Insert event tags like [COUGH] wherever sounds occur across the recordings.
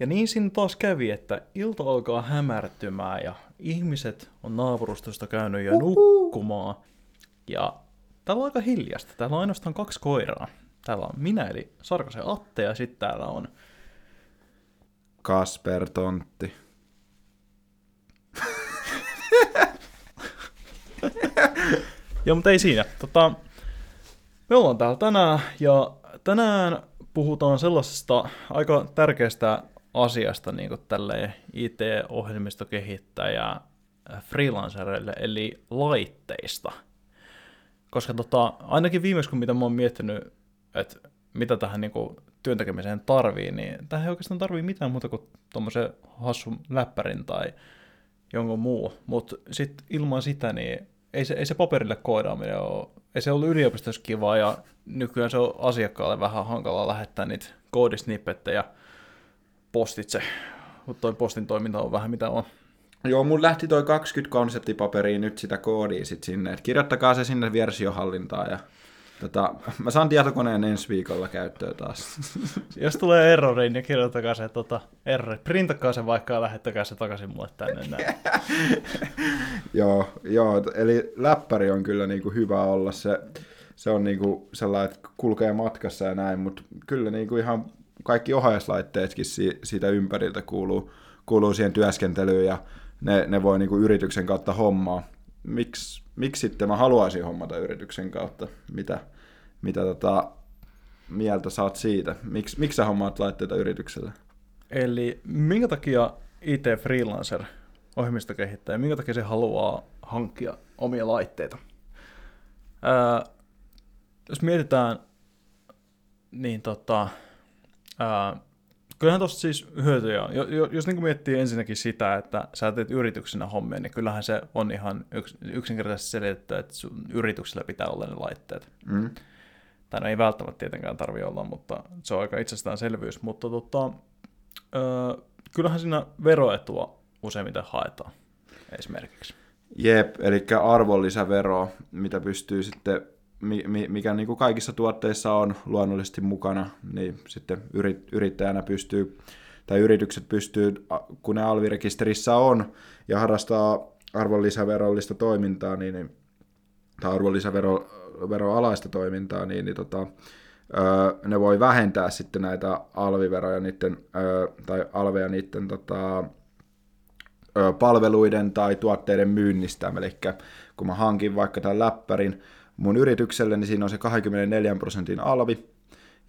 Ja niin siinä taas kävi, että ilta alkaa hämärtymään ja ihmiset on naapurustosta käynyt jo nukkumaan. Ja täällä on aika hiljasta. Täällä on ainoastaan kaksi koiraa. Täällä on minä eli Sarkasen Atte ja sitten täällä on Kasper Tontti. Joo, mutta ei siinä. Tota, me ollaan täällä tänään ja tänään puhutaan sellaisesta aika tärkeästä asiasta niin tälleen IT-ohjelmistokehittäjä freelancereille, eli laitteista. Koska tota, ainakin viimeksi, kun mitä mä oon miettinyt, että mitä tähän niin työntekemiseen tarvii, niin tähän ei oikeastaan tarvii mitään muuta kuin tuommoisen hassun läppärin tai jonkun muu. Mutta sitten ilman sitä, niin ei se, ei se paperille koodaaminen ole, ei se ollut yliopistossa kivaa ja nykyään se on asiakkaalle vähän hankalaa lähettää niitä koodisnippettejä postitse, mutta toi postin toiminta on vähän mitä on. Joo, mun lähti toi 20 konseptipaperia nyt sitä koodia sit sinne, että kirjoittakaa se sinne versiohallintaan ja tota, mä saan tietokoneen ensi viikolla käyttöön taas. [LAUGHS] Jos tulee errori, niin kirjoittakaa se tota, errori. Printakaa se vaikka ja lähettäkää se takaisin mulle tänne näin. [LAUGHS] joo, joo, eli läppäri on kyllä niinku hyvä olla se, se on niinku sellainen, että kulkee matkassa ja näin, mutta kyllä niinku ihan kaikki ohjauslaitteetkin si- siitä ympäriltä kuuluu, kuuluu siihen työskentelyyn ja ne, ne voi niinku yrityksen kautta hommaa. Miksi miksi sitten mä haluaisin hommata yrityksen kautta? Mitä, mitä tota, mieltä saat siitä? Miks, miksi sä hommaat laitteita yritykselle? Eli minkä takia IT-freelancer ohjelmistokehittäjä, minkä takia se haluaa hankkia omia laitteita? Ää, jos mietitään, niin tota, ää, kyllähän tuossa siis hyötyjä on. Jos niin miettii ensinnäkin sitä, että sä teet yrityksenä hommia, niin kyllähän se on ihan yks, yksinkertaisesti selitetty, että sun yrityksellä pitää olla ne laitteet. Mm. Tai no ei välttämättä tietenkään tarvi olla, mutta se on aika itsestäänselvyys. Mutta tota, öö, kyllähän siinä veroetua useimmiten haetaan esimerkiksi. Jep, eli arvonlisävero, mitä pystyy sitten mikä niin kuin kaikissa tuotteissa on luonnollisesti mukana, niin sitten yrittäjänä pystyy, tai yritykset pystyy, kun ne alvirekisterissä on ja harrastaa arvonlisäverollista toimintaa, niin, niin tai arvonlisäveroalaista toimintaa, niin, niin tota, ne voi vähentää sitten näitä alviveroja niiden, tai alveja niiden tota, palveluiden tai tuotteiden myynnistä. Eli kun mä hankin vaikka tämän läppärin, mun yritykselle, niin siinä on se 24 prosentin alvi,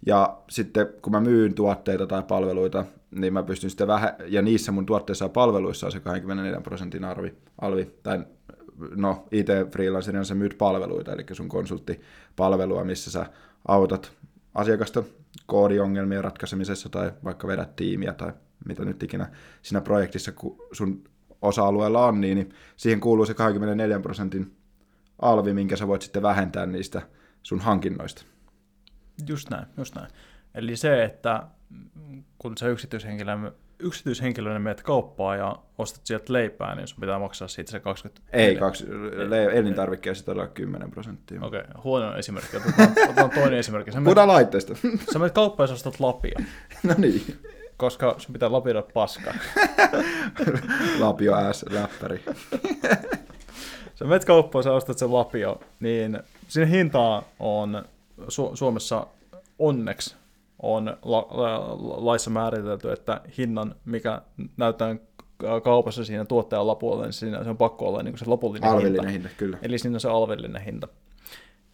ja sitten kun mä myyn tuotteita tai palveluita, niin mä pystyn sitten vähän, ja niissä mun tuotteissa ja palveluissa on se 24 prosentin arvi, alvi, tai no IT-freelancerina sä myyt palveluita, eli sun konsulttipalvelua, missä sä autat asiakasta koodiongelmien ratkaisemisessa tai vaikka vedät tiimiä tai mitä nyt ikinä siinä projektissa sun osa-alueella on, niin, niin siihen kuuluu se 24 prosentin alvi, minkä sä voit sitten vähentää niistä sun hankinnoista. Just näin, just näin. Eli se, että kun sä yksityishenkilö, yksityishenkilönä menet kauppaan ja ostat sieltä leipää, niin sun pitää maksaa siitä se 20... Ei, kaksi, le- elintarvikkeessa todella 10 prosenttia. Okei, okay, huono esimerkki. Otetaan, otetaan toinen esimerkki. Puhutaan laitteesta. Sä menet kauppaan ja ostat lapia. [LAUGHS] no niin. Koska sun pitää lapioida paskaa. [LAUGHS] Lapio S, läppäri [LAUGHS] sä menet kauppaan, sä ostat sen lapio, niin siinä hintaa on Su- Suomessa onneksi on la- la- laissa määritelty, että hinnan, mikä näyttää kaupassa siinä tuottajan lapuolella, niin siinä se on pakko olla niin se lopullinen alvillinen hinta. hinta. kyllä. Eli siinä on se alvillinen hinta.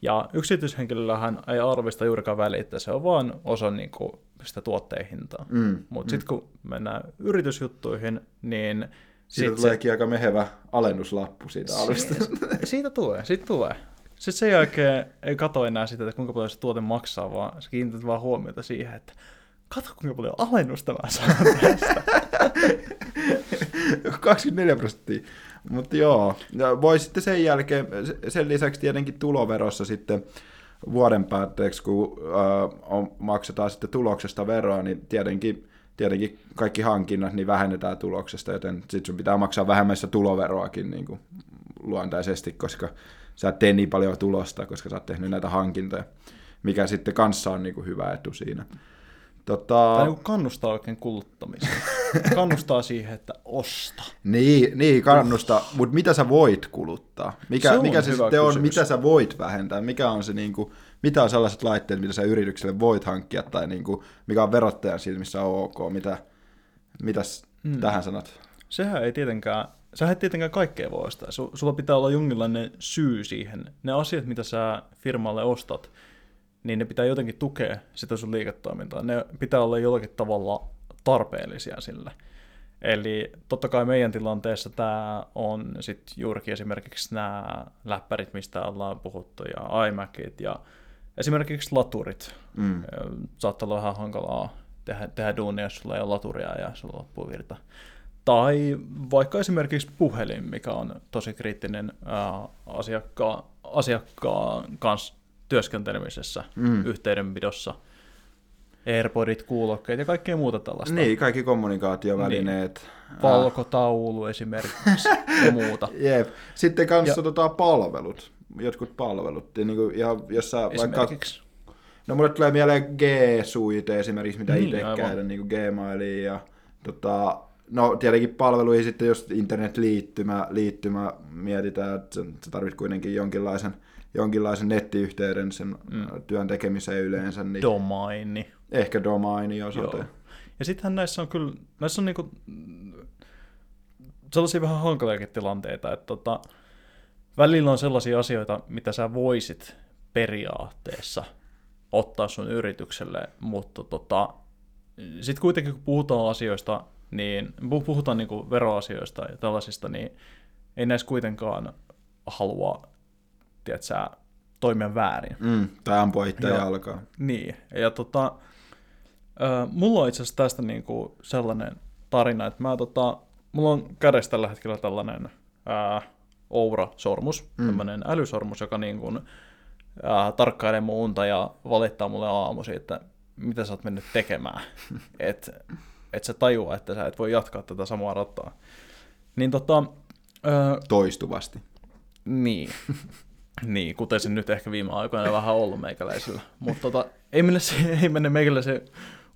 Ja yksityishenkilöllähän ei arvista juurikaan väliä, että se on vaan osa niin kuin sitä tuotteen hintaa. Mm, Mutta mm. sitten kun mennään yritysjuttuihin, niin siitä Sitten tuleekin se... aika mehevä alennuslappu siitä alvista. [LAUGHS] siitä tulee, siitä tulee. Sitten sen jälkeen ei katso enää sitä, että kuinka paljon se tuote maksaa, vaan sä kiinnität vaan huomiota siihen, että katso kuinka paljon alennusta mä saan tästä. [LAUGHS] 24 prosenttia. Mutta joo, voi sitten sen jälkeen, sen lisäksi tietenkin tuloverossa sitten vuoden päätteeksi, kun äh, on, maksetaan sitten tuloksesta veroa, niin tietenkin tietenkin kaikki hankinnat niin vähennetään tuloksesta, joten sitten sun pitää maksaa vähemmän tuloveroakin niin kuin luontaisesti, koska sä et tee niin paljon tulosta, koska sä oot tehnyt näitä hankintoja, mikä sitten kanssa on niin kuin hyvä etu siinä. Tota, Tai niin kannustaa oikein kuluttamiseen. [LAUGHS] kannustaa siihen, että osta. Niin, niin kannusta, mutta mitä sä voit kuluttaa? Mikä Se on mikä se sitten on, kysymys. mitä sä voit vähentää? Mikä on se, niin kuin, mitä on sellaiset laitteet, mitä sä yritykselle voit hankkia, tai niin kuin, mikä on verottajan silmissä ok? Mitä, mitäs mm. tähän sanot? Sehän ei tietenkään, sähän et tietenkään kaikkea voi ostaa. Su, sulla pitää olla jonkinlainen syy siihen. Ne asiat, mitä sä firmalle ostat, niin ne pitää jotenkin tukea sitä sun liiketoimintaa. Ne pitää olla jollakin tavalla tarpeellisia sille. Eli totta kai meidän tilanteessa tämä on sitten juurikin esimerkiksi nämä läppärit, mistä ollaan puhuttu, ja iMacit ja esimerkiksi laturit. Mm. Saattaa olla ihan hankalaa tehdä, tehdä duunia, jos sulla ei ole laturia ja sulla loppuu virta. Tai vaikka esimerkiksi puhelin, mikä on tosi kriittinen ää, asiakkaan, asiakkaan kanssa työskentelemisessä, mm. yhteydenpidossa. Airpodit, kuulokkeet ja kaikkea muuta tällaista. Niin, kaikki kommunikaatiovälineet. Niin. Valkotaulu esimerkiksi ja muuta. [LAUGHS] Jep. Sitten kanssa ja... tota, palvelut, jotkut palvelut. Ja, niin kuin, ja jos sä vaikka... Esimerkiksi. No mulle tulee mieleen G-suite esimerkiksi, mitä Niin, itse käytän, niin kuin Gmailiin ja tota, no tietenkin palveluihin sitten, jos internetliittymä liittymä mietitään, että sä- sä tarvit kuitenkin jonkinlaisen, jonkinlaisen nettiyhteyden sen mm. työn tekemiseen yleensä, niin Domaini. ehkä domaini osalta. Joo. Ja sittenhän näissä on kyllä, näissä on niinku mm, sellaisia vähän hankaliakin tilanteita, että tota, välillä on sellaisia asioita, mitä sä voisit periaatteessa ottaa sun yritykselle, mutta tota, sitten kuitenkin kun puhutaan asioista, niin pu- puhutaan niinku veroasioista ja tällaisista, niin ei näissä kuitenkaan halua, tiedätkö, sä, toimia väärin. Mm, tai ampua itseä Joo. jalkaan. Niin, ja tota, ö, mulla on itse asiassa tästä niinku sellainen tarina, että mä tota, mulla on kädessä tällä hetkellä tällainen ää, Oura-sormus, mm. tämmöinen älysormus, joka niinku, ää, tarkkailee mun unta ja valittaa mulle aamuisin, että mitä sä oot mennyt tekemään, [LAUGHS] että et sä tajua, että sä et voi jatkaa tätä samaa rataa. Niin tota, ö, Toistuvasti. niin. [LAUGHS] niin, kuten se nyt ehkä viime aikoina vähän ollut meikäläisillä. [LAUGHS] Mutta tota, ei, mene se, [LAUGHS] ei mene meikäläisen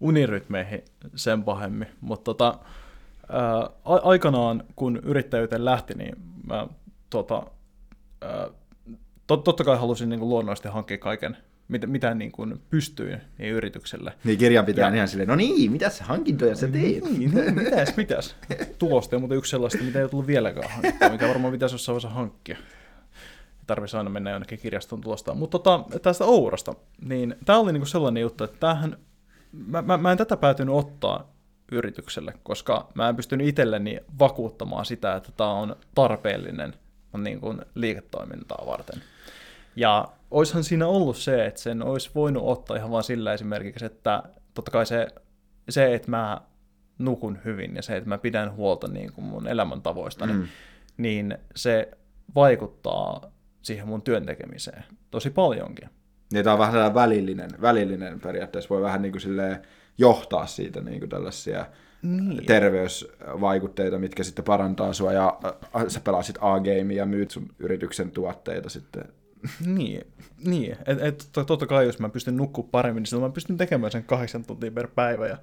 unirytmeihin sen pahemmin. Mutta tota, ää, aikanaan, kun yrittäjyyteen lähti, niin mä tota, ää, tot, totta kai halusin niin kuin luonnollisesti hankkia kaiken, mitä, mitä niin kuin pystyin niin yritykselle. Niin kirjanpitäjä on Ja- ihan silleen, no niin, mitä hankintoja sä teet? Niin, niin mitäs, mitäs. Tulosta on muuten yksi sellaista, mitä ei ole tullut vieläkään hankkia, mikä varmaan pitäisi jossain vaiheessa hankkia. Tarvitsisi aina mennä jonnekin kirjaston tulostaan. Mutta tota, tästä Ourasta, niin tämä oli niinku sellainen juttu, että tämähän, mä, mä, mä en tätä päätynyt ottaa yritykselle, koska mä en pystynyt itselleni vakuuttamaan sitä, että tämä on tarpeellinen niin kuin liiketoimintaa varten. Ja oishan siinä ollut se, että sen olisi voinut ottaa ihan vaan sillä esimerkiksi, että totta kai se, se että mä nukun hyvin ja se, että mä pidän huolta niin kuin mun elämäntavoista, mm. Mm. niin, niin se vaikuttaa siihen mun työn tekemiseen tosi paljonkin. Niin tämä on vähän sellainen välillinen, välillinen periaatteessa, voi vähän niin kuin silleen johtaa siitä niin kuin tällaisia Niin. terveysvaikutteita, mitkä sitten parantaa sua, ja äh, sä pelasit A-gamea ja myyt sun yrityksen tuotteita sitten. Niin, niin. Et, et, to- totta kai jos mä pystyn nukkua paremmin, niin silloin mä pystyn tekemään sen kahdeksan tuntia per päivä ja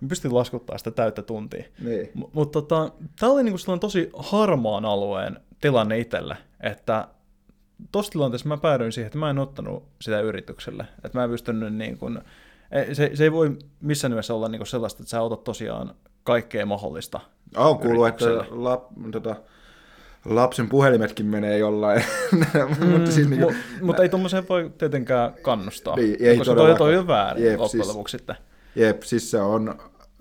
mä pystyn laskuttaa sitä täyttä tuntia. Niin. M- Mutta tota, tämä oli niinku sellainen tosi harmaan alueen tilanne itselle, että tuossa tilanteessa mä päädyin siihen, että mä en ottanut sitä yritykselle. Että mä en pystynyt niin kuin, se, se ei voi missään nimessä olla niin sellaista, että sä otat tosiaan kaikkea mahdollista. On kuullut, että lap, tota, lapsen puhelimetkin menee jollain, [LAUGHS] Mm, mutta siis niin mu- kuin, mutta ei tuommoiseen voi tietenkään kannustaa, Niin, ei koska toi, toi on väärin Jep, loppujen siis- lopuksi sitten. Jep, siis se on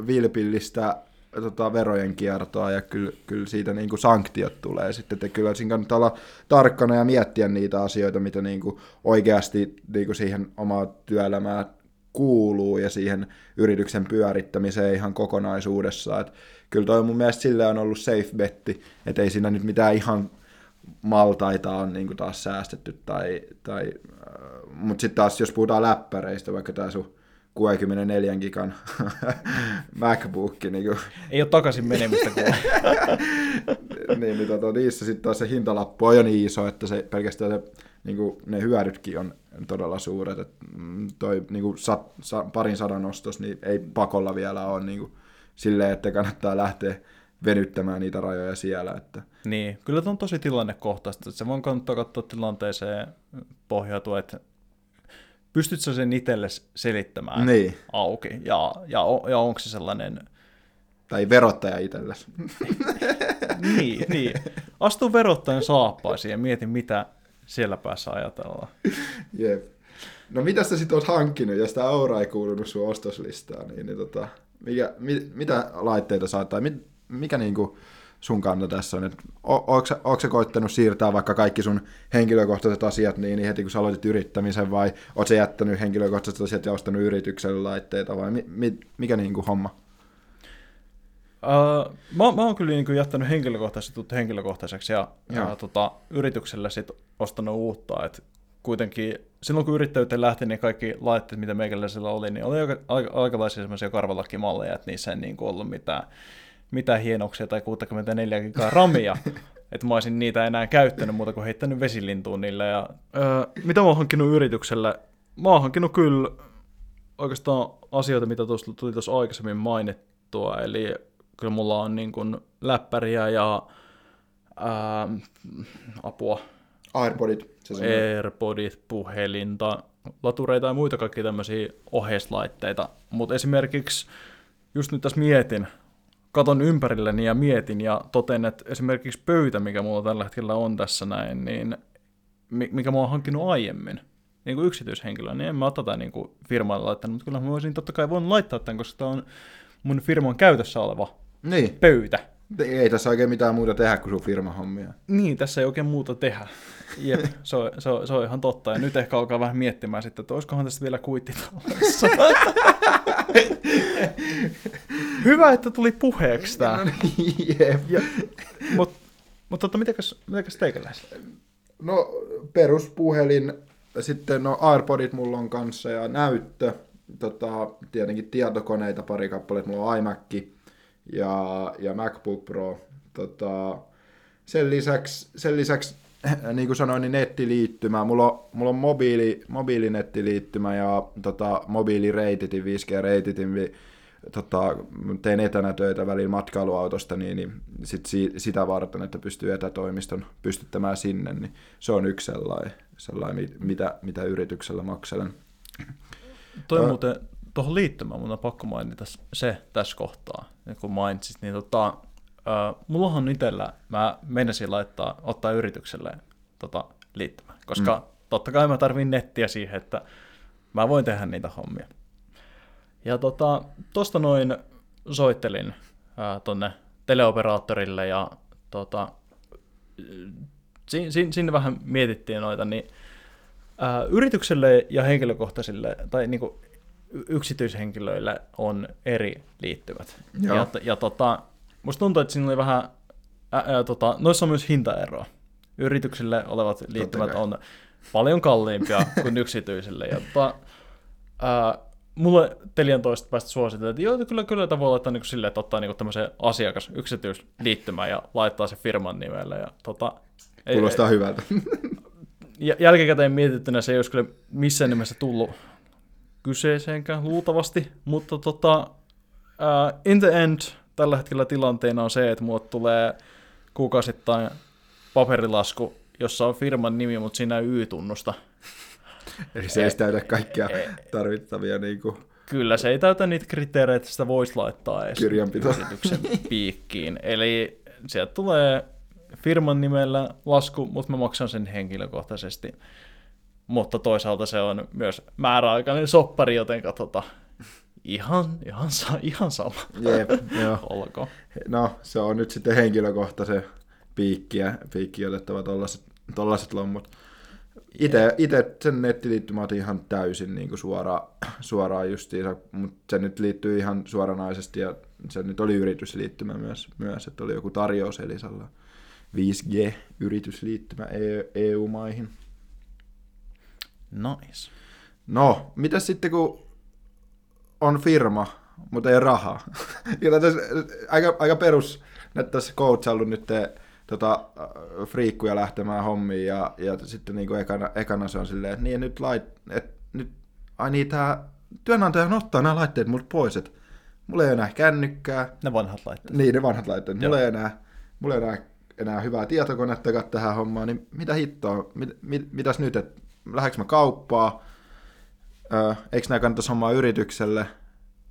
vilpillistä tota, verojen kiertoa ja kyllä, kyllä siitä niin kuin sanktiot tulee sitten, että kyllä siinä kannattaa olla tarkkana ja miettiä niitä asioita, mitä niin kuin oikeasti niin kuin siihen omaan työelämään kuuluu ja siihen yrityksen pyörittämiseen ihan kokonaisuudessaan. Et kyllä toi mun mielestä sillä on ollut safe betti, että ei siinä nyt mitään ihan maltaita on niin kuin taas säästetty. Tai, tai, äh, mutta sitten taas jos puhutaan läppäreistä, vaikka tämä sun 64 gigan MacBook, niin, kuin, Ei ole takaisin menemistä [LAUGHS] niin, niin tota, niissä sitten taas se hintalappu on jo niin iso, että se pelkästään se niin kuin ne hyödytkin on todella suuret. Et, mm, toi niin kuin sat, sa, parin sadan ostos niin ei pakolla vielä ole niin kuin, silleen, että kannattaa lähteä venyttämään niitä rajoja siellä. Että. Niin, kyllä tämä on tosi tilannekohtaista. Se voi kannattaa katsoa tilanteeseen pohjautua, että pystytkö sen itselle selittämään niin. auki, ja, ja, ja onko se sellainen... Tai verottaja itsellesi. [LAUGHS] niin, niin. Astu verottajan saappaisiin ja mieti, mitä siellä päässä ajatellaan. Jep. No mitä sä sitten oot hankkinut, jos tämä Aura ei kuulunut sun ostoslistaan, niin, niin tota, mikä, mi, mitä laitteita saat, tai mit, mikä niinku sun kanta tässä on, että sä koittanut siirtää vaikka kaikki sun henkilökohtaiset asiat niin, niin heti kun sä aloitit yrittämisen, vai oot sä jättänyt henkilökohtaiset asiat ja ostanut yritykselle laitteita, vai mi, mi, mikä niinku homma? Uh, mä, mä oon kyllä niin jättänyt henkilökohtaisesti henkilökohtaiseksi ja, ja tota, yritykselle sit ostanut uutta. Et kuitenkin silloin kun yrittäjyyteen lähti, niin kaikki laitteet, mitä meikäläisellä oli, niin oli aika, aika, aikalaisia semmoisia karvalakkimalleja, että niissä ei niin kuin ollut mitään, mitään hienoksia tai 64 gigaa ramia. [LAUGHS] että mä olisin niitä enää käyttänyt muuta kuin heittänyt vesilintuun niille. Ja, öö, mitä mä oon hankkinut yritykselle? Mä oon hankkinut kyllä oikeastaan asioita, mitä tuossa tuli tuossa aikaisemmin mainittua, eli kyllä mulla on niin kuin läppäriä ja ää, apua. Airpodit. Se Airpodit, puhelinta, latureita ja muita kaikki tämmöisiä oheislaitteita. Mutta esimerkiksi just nyt tässä mietin, katon ympärilleni ja mietin ja toten, että esimerkiksi pöytä, mikä mulla tällä hetkellä on tässä näin, niin mikä mä oon hankkinut aiemmin, niin kuin yksityishenkilö, niin en mä tätä niin kuin firmalle laittanut, mutta kyllä mä voisin totta kai voin laittaa tämän, koska tämä on mun firman käytössä oleva niin. pöytä. Ei tässä oikein mitään muuta tehdä kuin sun firmahommia. Niin, tässä ei oikein muuta tehdä. Jep, se on, se, on, se on ihan totta. Ja nyt ehkä alkaa vähän miettimään sitten, että olisikohan tässä vielä kuitti [LAUGHS] [LAUGHS] Hyvä, että tuli puheeksi tämä. No niin, jep. Ja, mutta mut, tota, mitäkäs, mitäkäs teikäläisellä? No peruspuhelin, sitten no Airpodit mulla on kanssa ja näyttö. Tota, tietenkin tietokoneita pari kappaletta, mulla on iMac ja, ja MacBook Pro. Tota, sen lisäksi, sen lisäksi niin kuin sanoin, niin nettiliittymä. Mulla on, mulla on mobiili, mobiilinettiliittymä ja tota, mobiilireititin, 5G-reititin, tota, teen etänä töitä välillä matkailuautosta, niin, niin sit si, sitä varten, että pystyy etätoimiston pystyttämään sinne, niin se on yksi sellainen, sellainen mitä, mitä yrityksellä makselen. Toi uh, muuten, tuohon liittymään mun on pakko mainita se tässä kohtaa, kun mainitsit, niin tota, uh, mullahan itsellä, mä menisin laittaa, ottaa yritykselle tota, liittymään, koska mm. totta kai mä tarvin nettiä siihen, että mä voin tehdä niitä hommia. Ja tota, tosta noin soittelin uh, tonne teleoperaattorille ja tota, sinne, sinne vähän mietittiin noita, niin uh, yritykselle ja henkilökohtaisille, tai niinku yksityishenkilöille on eri liittymät. Joo. Ja, ja tota, musta tuntuu, että siinä oli vähän, ää, ää, tota, noissa on myös hintaeroa. Yrityksille olevat liittymät on paljon kalliimpia [LAUGHS] kuin yksityisille. Ja tota, ää, mulle Telian toista päästä suositeltiin, että joo, kyllä, kyllä tämä voi laittaa niin silleen, että ottaa niin tämmöisen asiakas yksityisliittymän ja laittaa se firman nimelle. Ja, tota, Kuulostaa ei, hyvältä. [LAUGHS] Jälkikäteen mietittynä se ei olisi kyllä missään nimessä tullut kyseeseenkään luultavasti, mutta tota, uh, in the end tällä hetkellä tilanteena on se, että mulle tulee kuukausittain paperilasku, jossa on firman nimi, mutta siinä ei Y-tunnusta. Eli se ei täytä kaikkia e, tarvittavia niin kuin... Kyllä, se ei täytä niitä kriteereitä, että sitä voisi laittaa edes yrityksen piikkiin. Eli sieltä tulee firman nimellä lasku, mutta mä maksan sen henkilökohtaisesti mutta toisaalta se on myös määräaikainen soppari, joten katsotaan. Ihan, ihan, ihan sama. Jep, joo. [LAUGHS] Olko. No, se on nyt sitten henkilökohtaisen piikkiä, piikki otettava tollaset, tollaset lommut. Itse, sen nettiliittymä otin ihan täysin niin kuin suoraan, [CLEARS THROAT] suoraan justiinsa, mutta se nyt liittyy ihan suoranaisesti ja se nyt oli yritysliittymä myös, myös että oli joku tarjous Elisalla 5G-yritysliittymä EU-maihin. Nice. No, mitä sitten kun on firma, mutta ei rahaa? [LAUGHS] ja tässä, aika, aika perus, että tässä coachaillut nyt te, tota, äh, friikkuja lähtemään hommiin ja, ja sitten niin kuin ekana, ekana se on silleen, että niin nyt lait, et, nyt, ai niin tää työnantaja ottaa nämä laitteet multa pois, että mulla ei enää kännykkää. Ne vanhat laitteet. Niin, ne vanhat laitteet. Joo. Mulla ei enää, mulla ei enää, enää hyvää tietokonettakaan tähän hommaan, niin mitä hittoa, mit, mit, mitäs nyt, että lähdekö mä kauppaa, öö, eikö nämä kannattaisi hommaa yritykselle,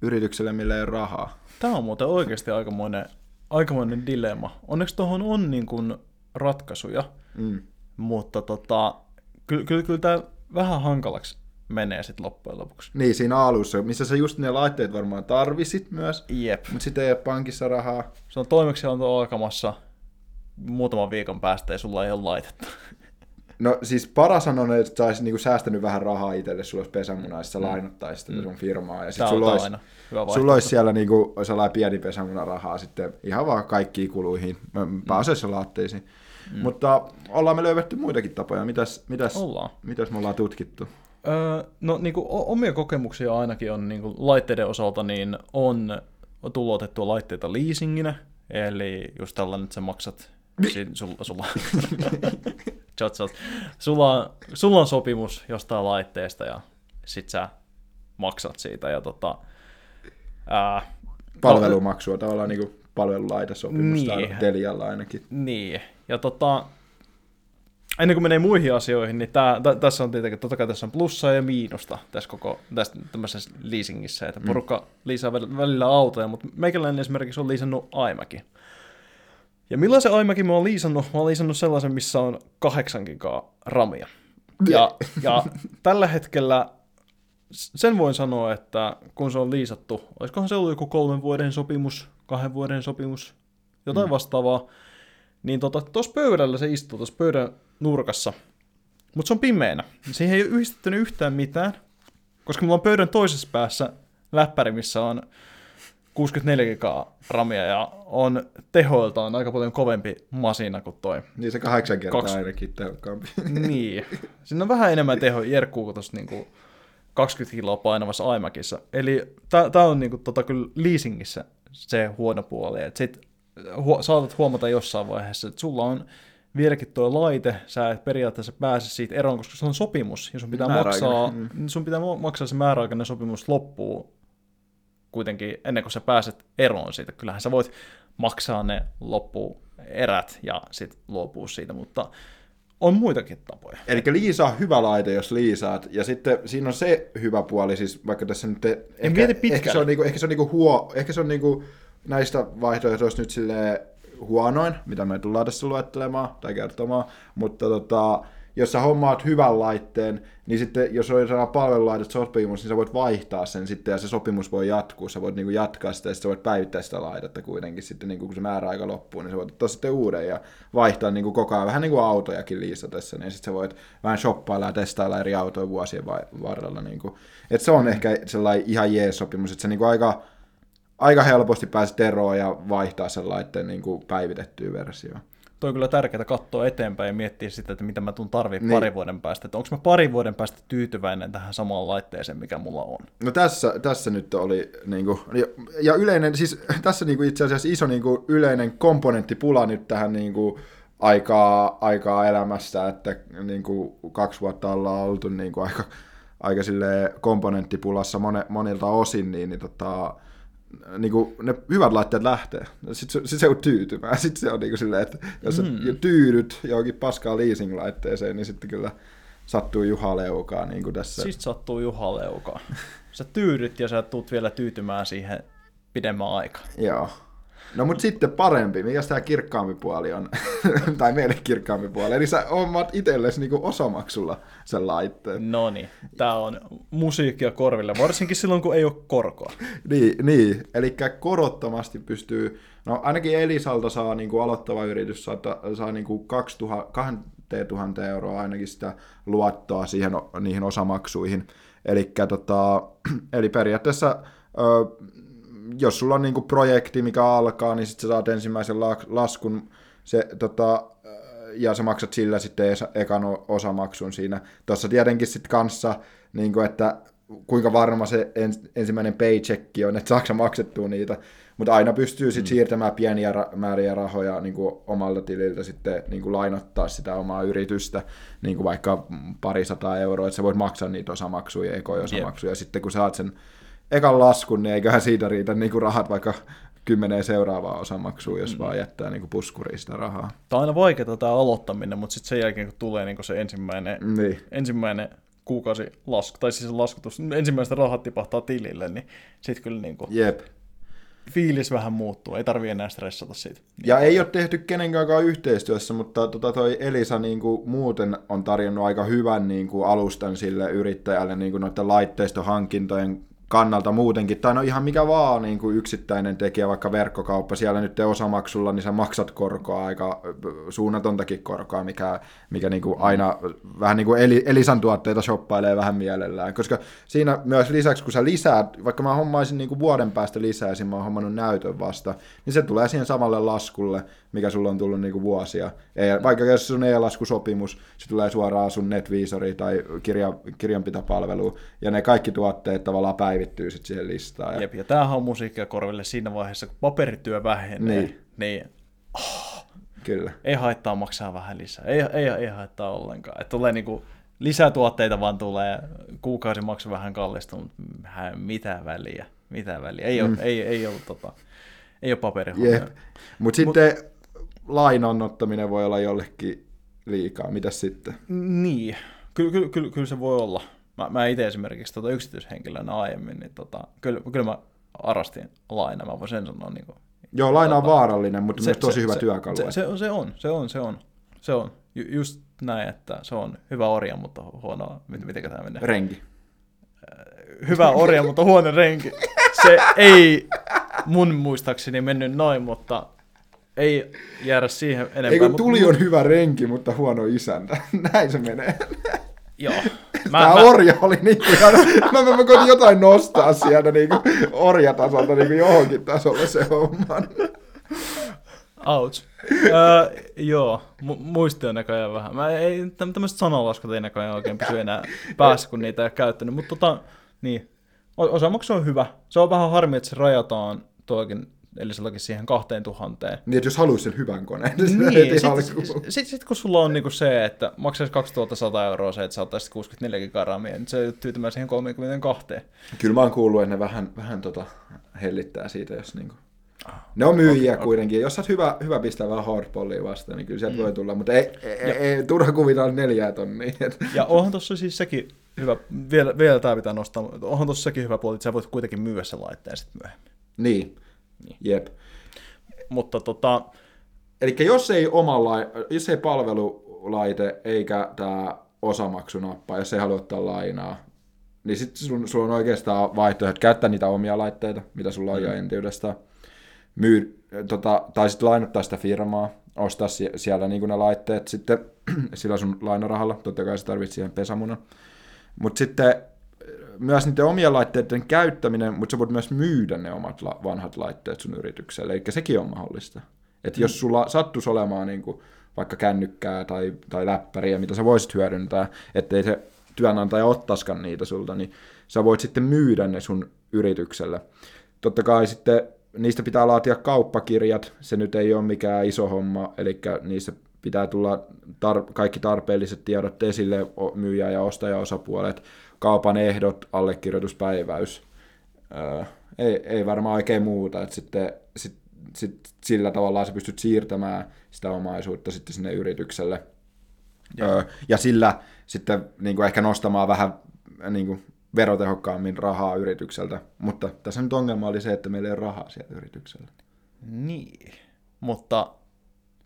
yritykselle, millä ei ole rahaa. Tämä on muuten oikeasti aikamoinen, aikamoinen dilemma. Onneksi tuohon on niin kuin ratkaisuja, Mm. mutta tota, kyllä, kyllä, kyllä tämä vähän hankalaksi menee sitten loppujen lopuksi. Niin, siinä alussa, missä sä just ne laitteet varmaan tarvisit myös, Jep. mutta sitten ei ole pankissa rahaa. Se on toimeksianto alkamassa muutaman viikon päästä ja sulla ei ole laitetta. No siis paras on, että sä olisit niinku säästänyt vähän rahaa itselle, sulla olisi pesämuna, ja sä mm. lainottaisit sitä sun firmaa. Ja sit sulla olisi, sulla olisi siellä niinku, sellainen pieni pesämuna rahaa sitten ihan vaan kaikkiin kuluihin, mm. pääasiassa laatteisiin. Mm. Mutta ollaan me löydetty muitakin tapoja. Mitäs, mitäs, Ollaan. mitäs me ollaan tutkittu? Öö, no niin kuin omia kokemuksia ainakin on niin kuin laitteiden osalta, niin on tulotettua laitteita leasinginä, eli just tällainen, että sä maksat, si- sulla, sulla, [LAUGHS] shot. Sulla, sulla on sopimus jostain laitteesta ja sit sä maksat siitä ja tota, ää, Palvelumaksua, tavallaan niinku Niin. niin. Telialla ainakin. Niin, ja tota, ennen kuin menee muihin asioihin, niin tää, tä, tässä on tietenkin, totta kai tässä on plussaa ja miinusta tässä koko tässä tämmöisessä leasingissä, että porukka liisaa väl- välillä autoja, mutta meikäläinen esimerkiksi on liisannut iMacin. Ja millaisen iMacin mä oon liisannut? Mä oon liisannut sellaisen, missä on 8 gigaa ramia. Ja, ja tällä hetkellä sen voin sanoa, että kun se on liisattu, olisikohan se ollut joku kolmen vuoden sopimus, kahden vuoden sopimus, jotain mm. vastaavaa, niin tuossa tota, pöydällä se istuu tuossa pöydän nurkassa, mutta se on pimeänä. Siihen ei ole yhdistetty yhtään mitään, koska mulla on pöydän toisessa päässä läppäri, missä on 64 gigaa ramia ja on tehoiltaan aika paljon kovempi masina kuin toi. Niin se kahdeksan kertaa Kaksi. ainakin tehokkaampi. [LAUGHS] niin. Siinä on vähän enemmän teho jerkkuu kuin tuossa niinku 20 kiloa painavassa iMacissa. Eli tämä on niinku tota kyllä leasingissä se huono puoli. Et sit hu- saatat huomata jossain vaiheessa, että sulla on vieläkin tuo laite, sä et periaatteessa pääse siitä eroon, koska se on sopimus, ja sun pitää, maksaa, mm. sun pitää ma- maksaa se määräaikainen sopimus loppuu kuitenkin ennen kuin sä pääset eroon siitä. Kyllähän sä voit maksaa ne loppuerät ja sitten luopua siitä, mutta on muitakin tapoja. Eli liisaa hyvä laite, jos liisaat. Ja sitten siinä on se hyvä puoli, siis vaikka tässä nyt... Te, ehkä, mieti pitkälle. ehkä se on, niinku, ehkä se on, niinku huo, ehkä se on niinku, näistä vaihtoehdoista nyt sille huonoin, mitä me tullaan tässä luettelemaan tai kertomaan, mutta tota, jos sä hommaat hyvän laitteen, niin sitten jos on sellainen palvelulaitet sopimus, niin sä voit vaihtaa sen sitten ja se sopimus voi jatkuu. Sä voit niinku jatkaa sitä ja sitten sä voit päivittää sitä laitetta kuitenkin sitten niinku, kun se määräaika loppuu, niin sä voit ottaa sitten uuden ja vaihtaa niinku koko ajan vähän niin kuin autojakin liisatessa, niin sitten sä voit vähän shoppailla ja testailla eri autoja vuosien varrella. Niinku. Et se on ehkä sellainen ihan jees sopimus, että se niinku aika, aika helposti pääset eroon ja vaihtaa sen laitteen niinku päivitettyyn versioon. Toi on kyllä tärkeää katsoa eteenpäin ja miettiä sitä, että mitä mä tuun tarvitsemaan Niin. pari vuoden päästä. Että onko mä pari vuoden päästä tyytyväinen tähän samaan laitteeseen, mikä mulla on. No tässä, tässä nyt oli, niinku, ja, ja yleinen, siis tässä niinku itse asiassa iso niinku, yleinen komponenttipula nyt tähän niinku, aikaa, aikaa elämässä, että niinku, kaksi vuotta ollaan oltu niinku, aika, aika silleen komponenttipulassa mone, monilta osin, niin, niin tota, niinku, ne hyvät laitteet lähtee. Sitten se, sit se on tyytymään. Sitten se on niinku silleen, että jos Mm. tyydyt johonkin paskaan leasing-laitteeseen, niin sitten kyllä sattuu Juha Leukaa niin kuin tässä. Sitten sattuu Juha Leuka. Sä tyydyt ja sä tuut vielä tyytymään siihen pidemmän aikaa. Joo. No mut sitten parempi, mikä tämä kirkkaampi puoli on, [LAUGHS] tai meille kirkkaampi puoli, eli sä omat itsellesi niinku osamaksulla sen laitteen. No niin, tää on musiikkia korville, varsinkin silloin kun ei ole korkoa. Niin, niin. eli korottomasti pystyy, no ainakin Elisalta saa niinku aloittava yritys saa, saa niinku 2000, 2000 euroa ainakin sitä luottoa siihen, niihin osamaksuihin. Elikkä tota, [CLEARS THROAT] eli periaatteessa ö, jos sulla on niinku projekti, mikä alkaa, niin sitten sä saat ensimmäisen la- laskun se, tota, ja sä maksat sillä sitten ekan osamaksun siinä. Tuossa tietenkin sitten kanssa, niinku, että kuinka varma se ens- ensimmäinen paycheck on, että saako sä maksettua niitä. Mutta aina pystyy sitten mm. siirtämään pieniä ra- määriä rahoja niin kuin omalta tililtä sitten niin kuin lainottaa sitä omaa yritystä, niin kuin vaikka pari sataa euroa, että sä voit maksaa niitä osamaksuja, ekoja osamaksuja, yep. ja sitten kun saat sen ekan laskun, niin eiköhän siitä riitä niin kuin rahat vaikka kymmeneen seuraavaa osamaksua, jos mm. vaan jättää niin puskuriin sitä rahaa. Tämä on aina vaikeaa tämä aloittaminen, mutta sitten sen jälkeen kun tulee niin se ensimmäinen, niin. ensimmäinen kuukausi lasku, tai siis laskutus, ensimmäistä rahat tipahtaa tilille, niin sitten kyllä niin kuin Jep. fiilis vähän muuttuu, ei tarvi enää stressata siitä. Ja ei ole tehty kenenkään yhteistyössä, mutta tota toi Elisa niin kuin muuten on tarjonnut aika hyvän niin kuin alustan sille yrittäjälle niin kuin noiden laitteistohankintojen kannalta muutenkin, tai no ihan mikä vaan niin kuin yksittäinen tekijä, vaikka verkkokauppa, siellä nyt osamaksulla, niin sä maksat korkoa, aika suunnatontakin korkoa, mikä, mikä niin kuin aina vähän niin kuin Elisan tuotteita shoppailee vähän mielellään, koska siinä myös lisäksi, kun sä lisäät, vaikka mä hommaisin niin kuin vuoden päästä lisäisin, mä oon hommannut näytön vasta, niin se tulee siihen samalle laskulle, mikä sulla on tullut niin kuin vuosia. Ei, vaikka jos sun e-laskusopimus, se tulee suoraan sun NetVisori tai kirja, kirjanpitopalvelu, ja ne kaikki tuotteet tavallaan päivittyy sitten siihen listaan. Ja... Jep, ja tämähän on musiikkia korville siinä vaiheessa, kun paperityö vähenee, niin, niin oh, Kyllä. ei haittaa maksaa vähän lisää. Ei, ei, ei haittaa ollenkaan. Et tulee niinku, lisää tuotteita vaan tulee, kuukausimaksu vähän kallistunut, mitä väliä, mitä väliä. Ei, mm. ole, ei, ei ole, tota, ei ole paperihommia. Mutta sitten lainan ottaminen voi olla jollekin liikaa. Mitäs sitten? Niin, kyllä, kyllä, kyllä, kyllä se voi olla. Mä, mä itse esimerkiksi tota yksityishenkilönä aiemmin, niin tota, kyllä, kyllä mä arastin lainaa, mä voin sen sanoa. Niin kuin, Joo, laina on tota, vaarallinen, mutta se, myös tosi se, hyvä se, työkalu. Se, se, se, on, se on, se on, se on. Ju, just näin, että se on hyvä orja, mutta huono, miten tämä menee? Renki. Hyvä orja, mutta huono renki. Se ei mun muistaakseni mennyt noin, mutta ei jäädä siihen enempää. Ei kun tuli on hyvä renki, mutta huono isäntä. [LAUGHS] Näin se menee. Joo. [LAUGHS] Mä, Tämä mä... orja oli niin kuin, [LAUGHS] mä, mä, mä koitin jotain nostaa sieltä niin kuin orjatasolta niin kuin johonkin tasolle se homma. [LAUGHS] Ouch. öö, joo, mu- muisti on näköjään vähän. Mä ei, tämmöiset sanalaskut ei näköjään oikein pysy enää päässä, kun niitä ei ole käyttänyt. Mutta tota, niin, osamaksu on hyvä. Se on vähän harmi, että se rajataan tuokin eli sellakin siihen kahteen tuhanteen. Niin, että jos haluaisi sen hyvän koneen, niin, niin sitten sit, sit, sit, kun sulla on niinku se, että maksaisi 2100 euroa se, että sä ottaisit 64 gramia, niin se tyytymään siihen 32. Kyllä mä oon kuullut, että ne vähän, vähän tota hellittää siitä, jos niinku... Ah, ne on myyjiä okay, kuitenkin. Okay. Jos sä oot hyvä, hyvä pistää vähän hardballia vastaan, niin kyllä sieltä mm. voi tulla, mutta ei, ei, ei, ei turha kuvitella neljää tonnia. Ja onhan tuossa siis sekin hyvä, vielä, vielä tämä pitää nostaa, onhan tuossa sekin hyvä puoli, että sä voit kuitenkin myyä sen laitteen sitten myöhemmin. Niin, niin. Jep. Mutta tota... Eli jos ei, oma lai, jos ei palvelulaite eikä tämä osamaksunappa, jos ei halua ottaa lainaa, niin sitten sulla sul on oikeastaan vaihtoehto käyttää niitä omia laitteita, mitä sulla on mm. jo entiydestä, myy, tota, tai sitten lainottaa sitä firmaa, ostaa siellä niin ne laitteet sitten [CLEARS THROAT] sillä sun lainarahalla, totta kai sä tarvitset siihen pesamunan. Mutta sitten myös niiden omien laitteiden käyttäminen, mutta sä voit myös myydä ne omat la- vanhat laitteet sun yritykselle, eli sekin on mahdollista. Että mm. jos sulla sattuisi olemaan niin kuin vaikka kännykkää tai, tai läppäriä, mitä sä voisit hyödyntää, ettei se työnantaja ottaskaan niitä sulta, niin sä voit sitten myydä ne sun yritykselle. Totta kai sitten niistä pitää laatia kauppakirjat, se nyt ei ole mikään iso homma, eli niissä pitää tulla tar- kaikki tarpeelliset tiedot esille, myyjä- ja ostajaosapuolet, kaupan ehdot, allekirjoituspäiväys. Öö, ei, ei varmaan oikein muuta, että sitten sit, sit, sillä tavalla sä pystyt siirtämään sitä omaisuutta sitten sinne yritykselle. Öö, ja sillä sitten niin kuin ehkä nostamaan vähän niin kuin verotehokkaammin rahaa yritykseltä. Mutta tässä nyt ongelma oli se, että meillä ei ole rahaa siellä yrityksellä. Niin, mutta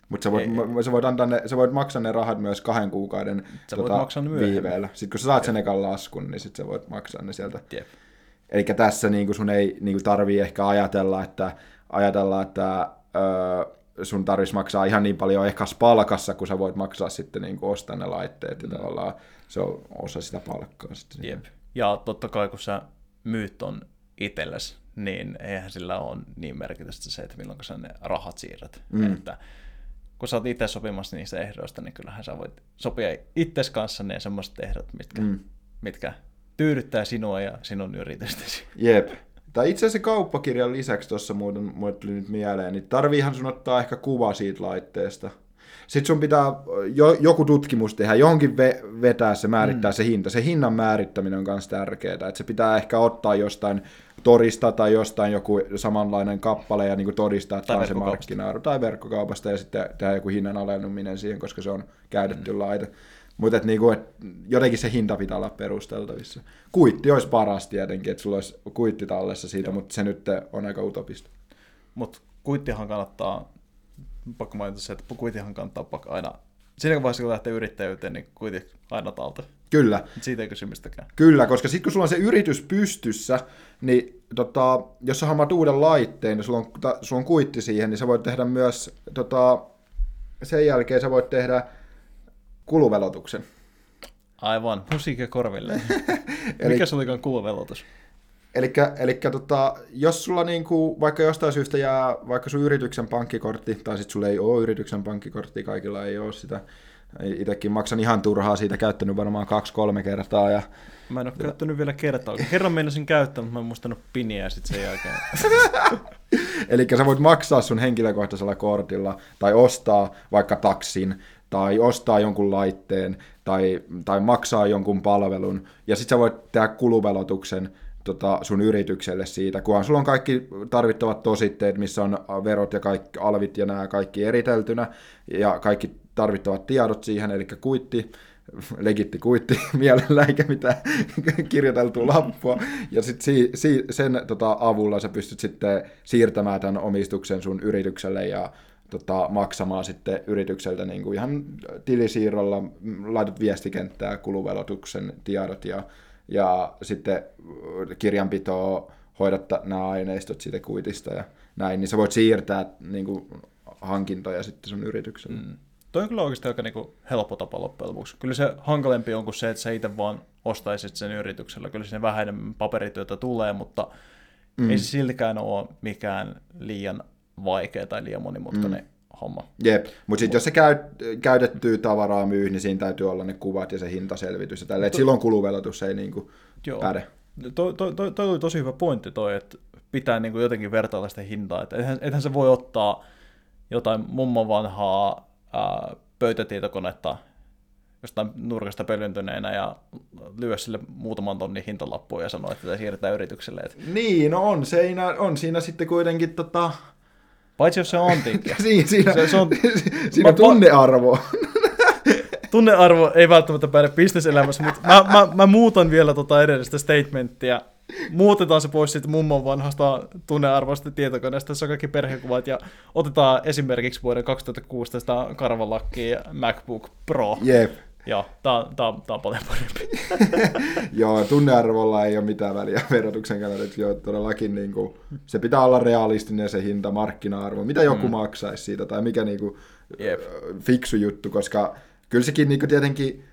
mutta sä, voit, sä, voit antaa ne, sä voit maksaa ne rahat myös kahden kuukauden sä tota, maksaa ne viiveellä. Sitten kun sä saat sen ekan laskun, niin sitten sä voit maksaa ne sieltä. Jep. Eli tässä niin sun ei niin tarvii ehkä ajatella, että, ajatella, että öö, sun tarvitsisi maksaa ihan niin paljon ehkä palkassa, kun sä voit maksaa sitten niin ostaa ne laitteet. Ja mm. tavallaan se on osa sitä palkkaa. Sitten. Jep. Ja totta kai kun sä myyt on itsellesi, niin eihän sillä ole niin merkitystä se, että milloin sä ne rahat siirrät. Mm. Että kun sä oot itse sopimassa niistä ehdoista, niin kyllähän sä voit sopia itses kanssa ne semmoiset ehdot, mitkä, mm. mitkä tyydyttää sinua ja sinun yritystäsi. Jep. tai itse asiassa kauppakirjan lisäksi tuossa muuten mulle tuli nyt mieleen, niin tarviihan sun ottaa ehkä kuva siitä laitteesta. Sitten sun pitää jo, joku tutkimus tehdä, johonkin ve, vetää se, määrittää mm. se hinta. Se hinnan määrittäminen on myös tärkeää, että se pitää ehkä ottaa jostain torista tai jostain joku samanlainen kappale ja niin kuin todistaa, että on se markkina tai verkkokaupasta ja sitten tehdä joku hinnan alennuminen siihen, koska se on käytetty mm. laite. Mutta niinku, et jotenkin se hinta pitää olla perusteltavissa. Kuitti olisi paras tietenkin, että sulla olisi kuitti tallessa siitä, mutta se nyt on aika utopista. Mutta kuittihan kannattaa, pakko mainita se, että kuittihan kannattaa aina, siinä vaiheessa kun lähtee yrittäjyyteen, niin kuitti aina talta. Kyllä. Siitä ei kysymystäkään. Kyllä, koska sitten kun sulla on se yritys pystyssä, niin tota, jos sä haluat uuden laitteen ja sulla on, ta, sulla on kuitti siihen, niin sä voit tehdä myös, tota, sen jälkeen sä voit tehdä kuluvelotuksen. Aivan, musiikki korville. [LAUGHS] Eli, Mikä se olikaan kuluvelotus? Eli tota, jos sulla niinku, vaikka jostain syystä jää vaikka sun yrityksen pankkikortti, tai sitten sulla ei ole yrityksen pankkikortti, kaikilla ei ole sitä, itsekin maksan ihan turhaa siitä, käyttänyt varmaan kaksi-kolme kertaa. Ja... Mä en ole käyttänyt vielä kertaa. Kerran meinasin käyttää, mutta mä en muistanut piniä sitten sen jälkeen. [LAUGHS] Eli sä voit maksaa sun henkilökohtaisella kortilla tai ostaa vaikka taksin tai ostaa jonkun laitteen tai, tai maksaa jonkun palvelun ja sitten sä voit tehdä kuluvelotuksen tota, sun yritykselle siitä, kunhan sulla on kaikki tarvittavat tositteet, missä on verot ja kaikki alvit ja nämä kaikki eriteltynä ja kaikki tarvittavat tiedot siihen, eli kuitti, legitti kuitti [LAUGHS] mielellä eikä mitään [LAUGHS] kirjoiteltua lappua. Ja sitten si, si, sen tota, avulla sä pystyt sitten siirtämään tämän omistuksen sun yritykselle ja tota, maksamaan sitten yritykseltä niin kuin ihan tilisiirrolla, laitat viestikenttää, kuluvelotuksen tiedot ja, ja sitten kirjanpitoa hoidat nämä aineistot siitä kuitista ja näin, niin sä voit siirtää niin kuin, hankintoja sitten sun yritykselle. Mm. Toi on kyllä oikeasti aika niin helppo tapa loppujen lopuksi. Kyllä se hankalempi on kuin se, että sä itse vaan ostaisit sen yrityksellä. Kyllä sinne vähän enemmän paperityötä tulee, mutta mm. ei se siltikään ole mikään liian vaikea tai liian monimutkainen mm. Homma. Jep, mutta sitten jos se käy, käytettyä tavaraa myy, niin siinä täytyy olla ne kuvat ja se hintaselvitys ja tälle. To- silloin kuluvelotus ei niinku Joo. päde. Toi, toi, toi, toi oli tosi hyvä pointti toi, että pitää niinku jotenkin vertailla sitä hintaa. Että eihän, eihän se voi ottaa jotain mummon vanhaa ää, pöytätietokonetta jostain nurkasta pölyntyneenä ja lyö sille muutaman tonnin hintalappua ja sanoa, että tätä siirretään yritykselle. Että... Niin, no on, siinä, on siinä sitten kuitenkin tota, Paitsi jos se on antiikki. [LAUGHS] siinä, siinä, se, se on, [LAUGHS] siinä on tunnearvo. [LAUGHS] tunnearvo ei välttämättä päde bisneselämässä, mutta mä, mä, mä muutan vielä tota edellistä statementtia. Muutetaan se pois siitä mummon vanhasta tunnearvoista tietokoneesta, jossa on kaikki perhekuvat, ja otetaan esimerkiksi vuoden 2016 karvalakki MacBook Pro. Jep. Joo, tää, tää, tää on paljon parempi. [LAUGHS] joo, tunnearvolla ei ole mitään väliä verotuksen kannalta, että joo, todellakin niin kuin, se pitää olla realistinen se hinta, markkina-arvo, mitä joku mm. maksaisi siitä, tai mikä niin kuin, yep. fiksu juttu, koska kyllä sekin niin kuin, tietenkin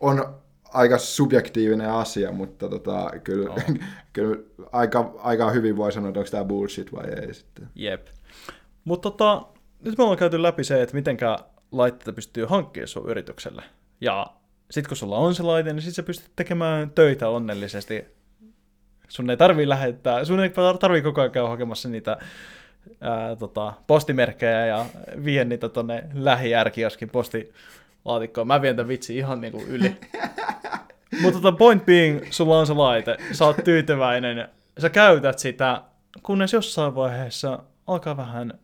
on aika subjektiivinen asia, mutta tota, kyllä, oh. [LAUGHS] kyllä aika, aika hyvin voi sanoa, että onko tämä bullshit vai ei sitten. Jep. Mutta tota, nyt me ollaan käyty läpi se, että mitenkä laitteita pystyy hankkimaan sun yritykselle. Ja sitten kun sulla on se laite, niin sitten sä pystyt tekemään töitä onnellisesti. Sun ei tarvii lähettää, sun ei tarvii koko ajan käydä hakemassa niitä ää, tota, postimerkkejä ja vie niitä tonne lähijärkioskin postilaatikkoon. Mä vien tämän vitsi ihan niinku yli. [LAUGHS] Mutta tota, point being, sulla on se laite, sä oot tyytyväinen, sä käytät sitä, kunnes jossain vaiheessa alkaa vähän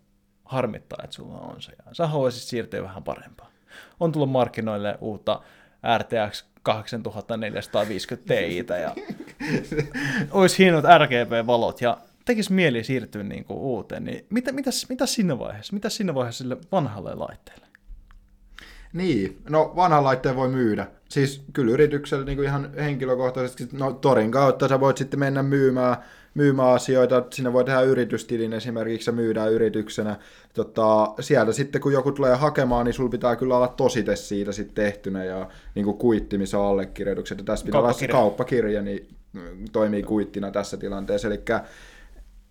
harmittaa, että sulla on se. Ja sä haluaisit siirtyä vähän parempaan on tullut markkinoille uutta RTX 8450 Ti ja olisi hienot RGB-valot ja tekisi mieli siirtyä niin kuin uuteen, niin mitä, mitä, mitä siinä vaiheessa? Mitä siinä vaiheessa sille vanhalle laitteelle? Niin, no vanhan laitteen voi myydä. Siis kyllä yrityksellä niin kuin ihan henkilökohtaisesti, no Torin kautta sä voit sitten mennä myymään myymään asioita, sinne voi tehdä yritystilin esimerkiksi ja myydään yrityksenä. Tota, sieltä sitten kun joku tulee hakemaan, niin sulla pitää kyllä olla tosite siitä sitten tehtynä ja niin kuin kuitti, missä on allekirjoitukset. Ja tässä pitää olla se kauppakirja, niin mm, toimii kuittina tässä tilanteessa. Eli,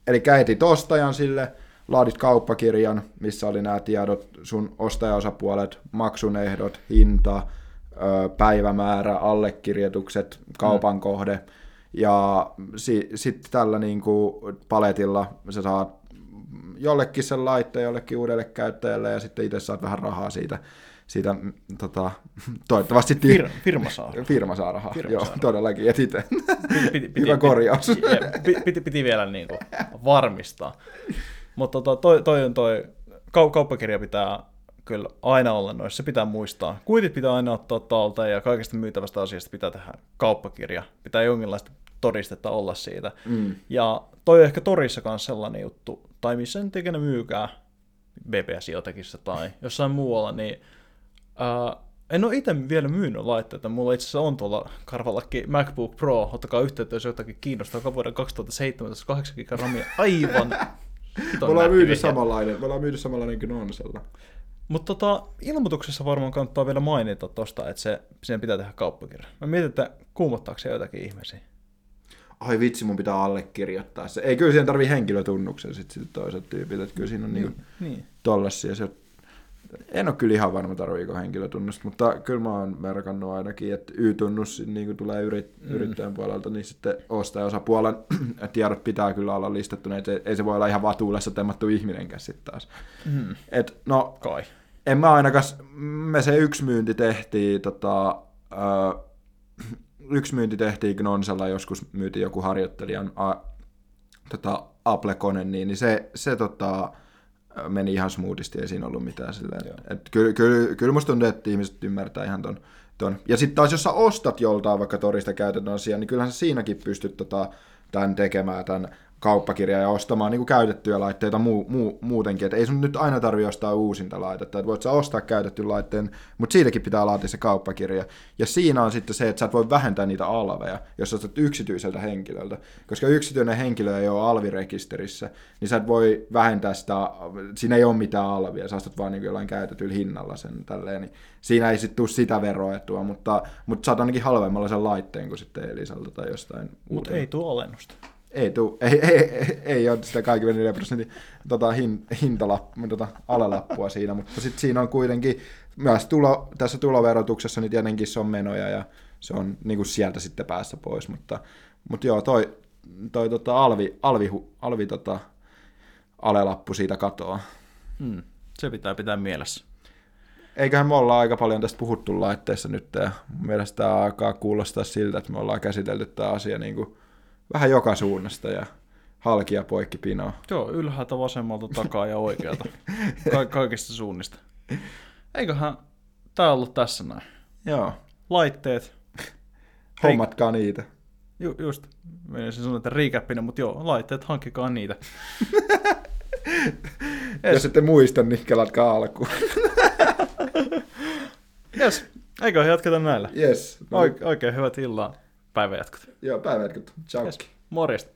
eli etit ostajan sille, laadit kauppakirjan, missä oli nämä tiedot, sun ostajaosapuolet, maksun ehdot, hinta, päivämäärä, allekirjoitukset, kaupan mm. Ja si, sitten tällä niin kuin paletilla sä saat jollekin sen laitteen jollekin uudelle käyttäjälle ja sitten itse saat vähän rahaa siitä, siitä mm, tota, [LAUGHS] toivottavasti Fir, firma saa. [LAUGHS] firma saa rahaa. Firma Joo, saa todellakin, et itse. Piti, piti, [LAUGHS] piti, Hyvä korjaus. Piti, piti, piti vielä niin kuin varmistaa. Mutta tota, toi, toi on toi, kau- kauppakirja pitää kyllä aina olla noissa, se pitää muistaa. Kuitit pitää aina ottaa talta ja kaikesta myytävästä asiasta pitää tehdä kauppakirja. Pitää jonkinlaista todistetta olla siitä. Mm. Ja toi on ehkä torissa kanssa sellainen juttu, tai missä nyt ikinä myykää, BPS-jotekissa tai jossain muualla, niin ää, en ole itse vielä myynyt laitteita. Mulla itse asiassa on tuolla karvallakin MacBook Pro. Ottakaa yhteyttä, jos jotakin kiinnostaa. Joka vuoden 2017 8 giga ramia. Aivan [LAUGHS] Me ollaan myyty samanlainen, me ollaan myyty samanlainen kuin Nonsella. Mutta tota, ilmoituksessa varmaan kannattaa vielä mainita tosta, että se, siihen pitää tehdä kauppakirja. Mä mietin, että kuumottaako se jotakin ihmisiä. Ai vitsi, mun pitää allekirjoittaa se. Ei, kyllä siihen tarvii henkilötunnuksen sitten sit toiset tyypit, että kyllä siinä on niinku Niin. tollasia. Se, en ole kyllä ihan varma, tarviiko henkilötunnusta, mutta kyllä mä oon merkannut ainakin, että Y-tunnus niin tulee yrit, mm. yrittäjän puolelta, niin sitten ostajaosapuolen [CLEARS THROAT] tiedot pitää kyllä olla listattuna, että ei se voi olla ihan vatuulessa temmattu ihminenkään sitten taas. Mm. Et, no, Kai. En mä ainakaan, me se yksi myynti tehtiin, tota, ö, yksi myynti tehtiin Gnonsella, joskus myytiin joku harjoittelijan a, tota, Apple-kone, niin, niin se, se tota, meni ihan smoothisti, ei siinä ollut mitään silleen. Joo. Et kyllä, kyllä, kyllä musta tuntuu, että ihmiset ymmärtää ihan ton. ton. Ja sitten taas, jos sä ostat joltain vaikka torista käytetyn asian, niin kyllähän sä siinäkin pystyt tota, tämän tekemään, tämän kauppakirjaa ja ostamaan niin kuin käytettyjä laitteita muu, muu, muutenkin. Et ei sun nyt aina tarvi ostaa uusinta laitetta. Et voit sä ostaa käytetty laitteen, mutta siitäkin pitää laatia se kauppakirja. Ja siinä on sitten se, että sä et voi vähentää niitä alveja, jos sä ostat yksityiseltä henkilöltä. Koska yksityinen henkilö ei ole alvirekisterissä, niin sä et voi vähentää sitä, siinä ei ole mitään alvia, sä ostat vaan niin jollain käytetyllä hinnalla sen tälleen. Niin siinä ei sitten tule sitä veroetua, mutta, mutta saat ainakin halvemmalla sen laitteen kuin sitten Elisalta tai jostain Mutta ei tuo alennusta. Ei, tuu, ei, ei, ei, ei ole sitä 24 prosentin tota, hin, hintalappu, tota, alalappua siinä, mutta sitten siinä on kuitenkin, myös tulo, tässä tuloverotuksessa niin tietenkin se on menoja ja se on niin kuin sieltä sitten päässä pois, mutta, mutta joo, toi, toi tota, alvi, alvi, alvi tota, alelappu siitä katoaa. Mm. Se pitää pitää mielessä. Eiköhän me olla aika paljon tästä puhuttu laitteessa nyt, ja mun mielestä tämä alkaa kuulostaa siltä, että me ollaan käsitelty tämä asia niin kuin vähän joka suunnasta ja halki ja poikki pinoa. Joo, ylhäältä, vasemmalta, takaa ja oikealta. [LAUGHS] Ka- kaikista suunnista. Eiköhän tää ollut tässä näin. Joo, Laitteet. [LAUGHS] hommatkaa niitä. Ju- just, menisin sanoa, että riikäppinen, mutta joo, laitteet, hankkikaa niitä. [LAUGHS] Jos ette muista, niin kelatkaa alkuun. Yes, eiköhän jatketa näillä. Yes. No, Oike- oikein hyvät illan päivänjatkot. joo, päivät. Ciao. Yes. Morjesta.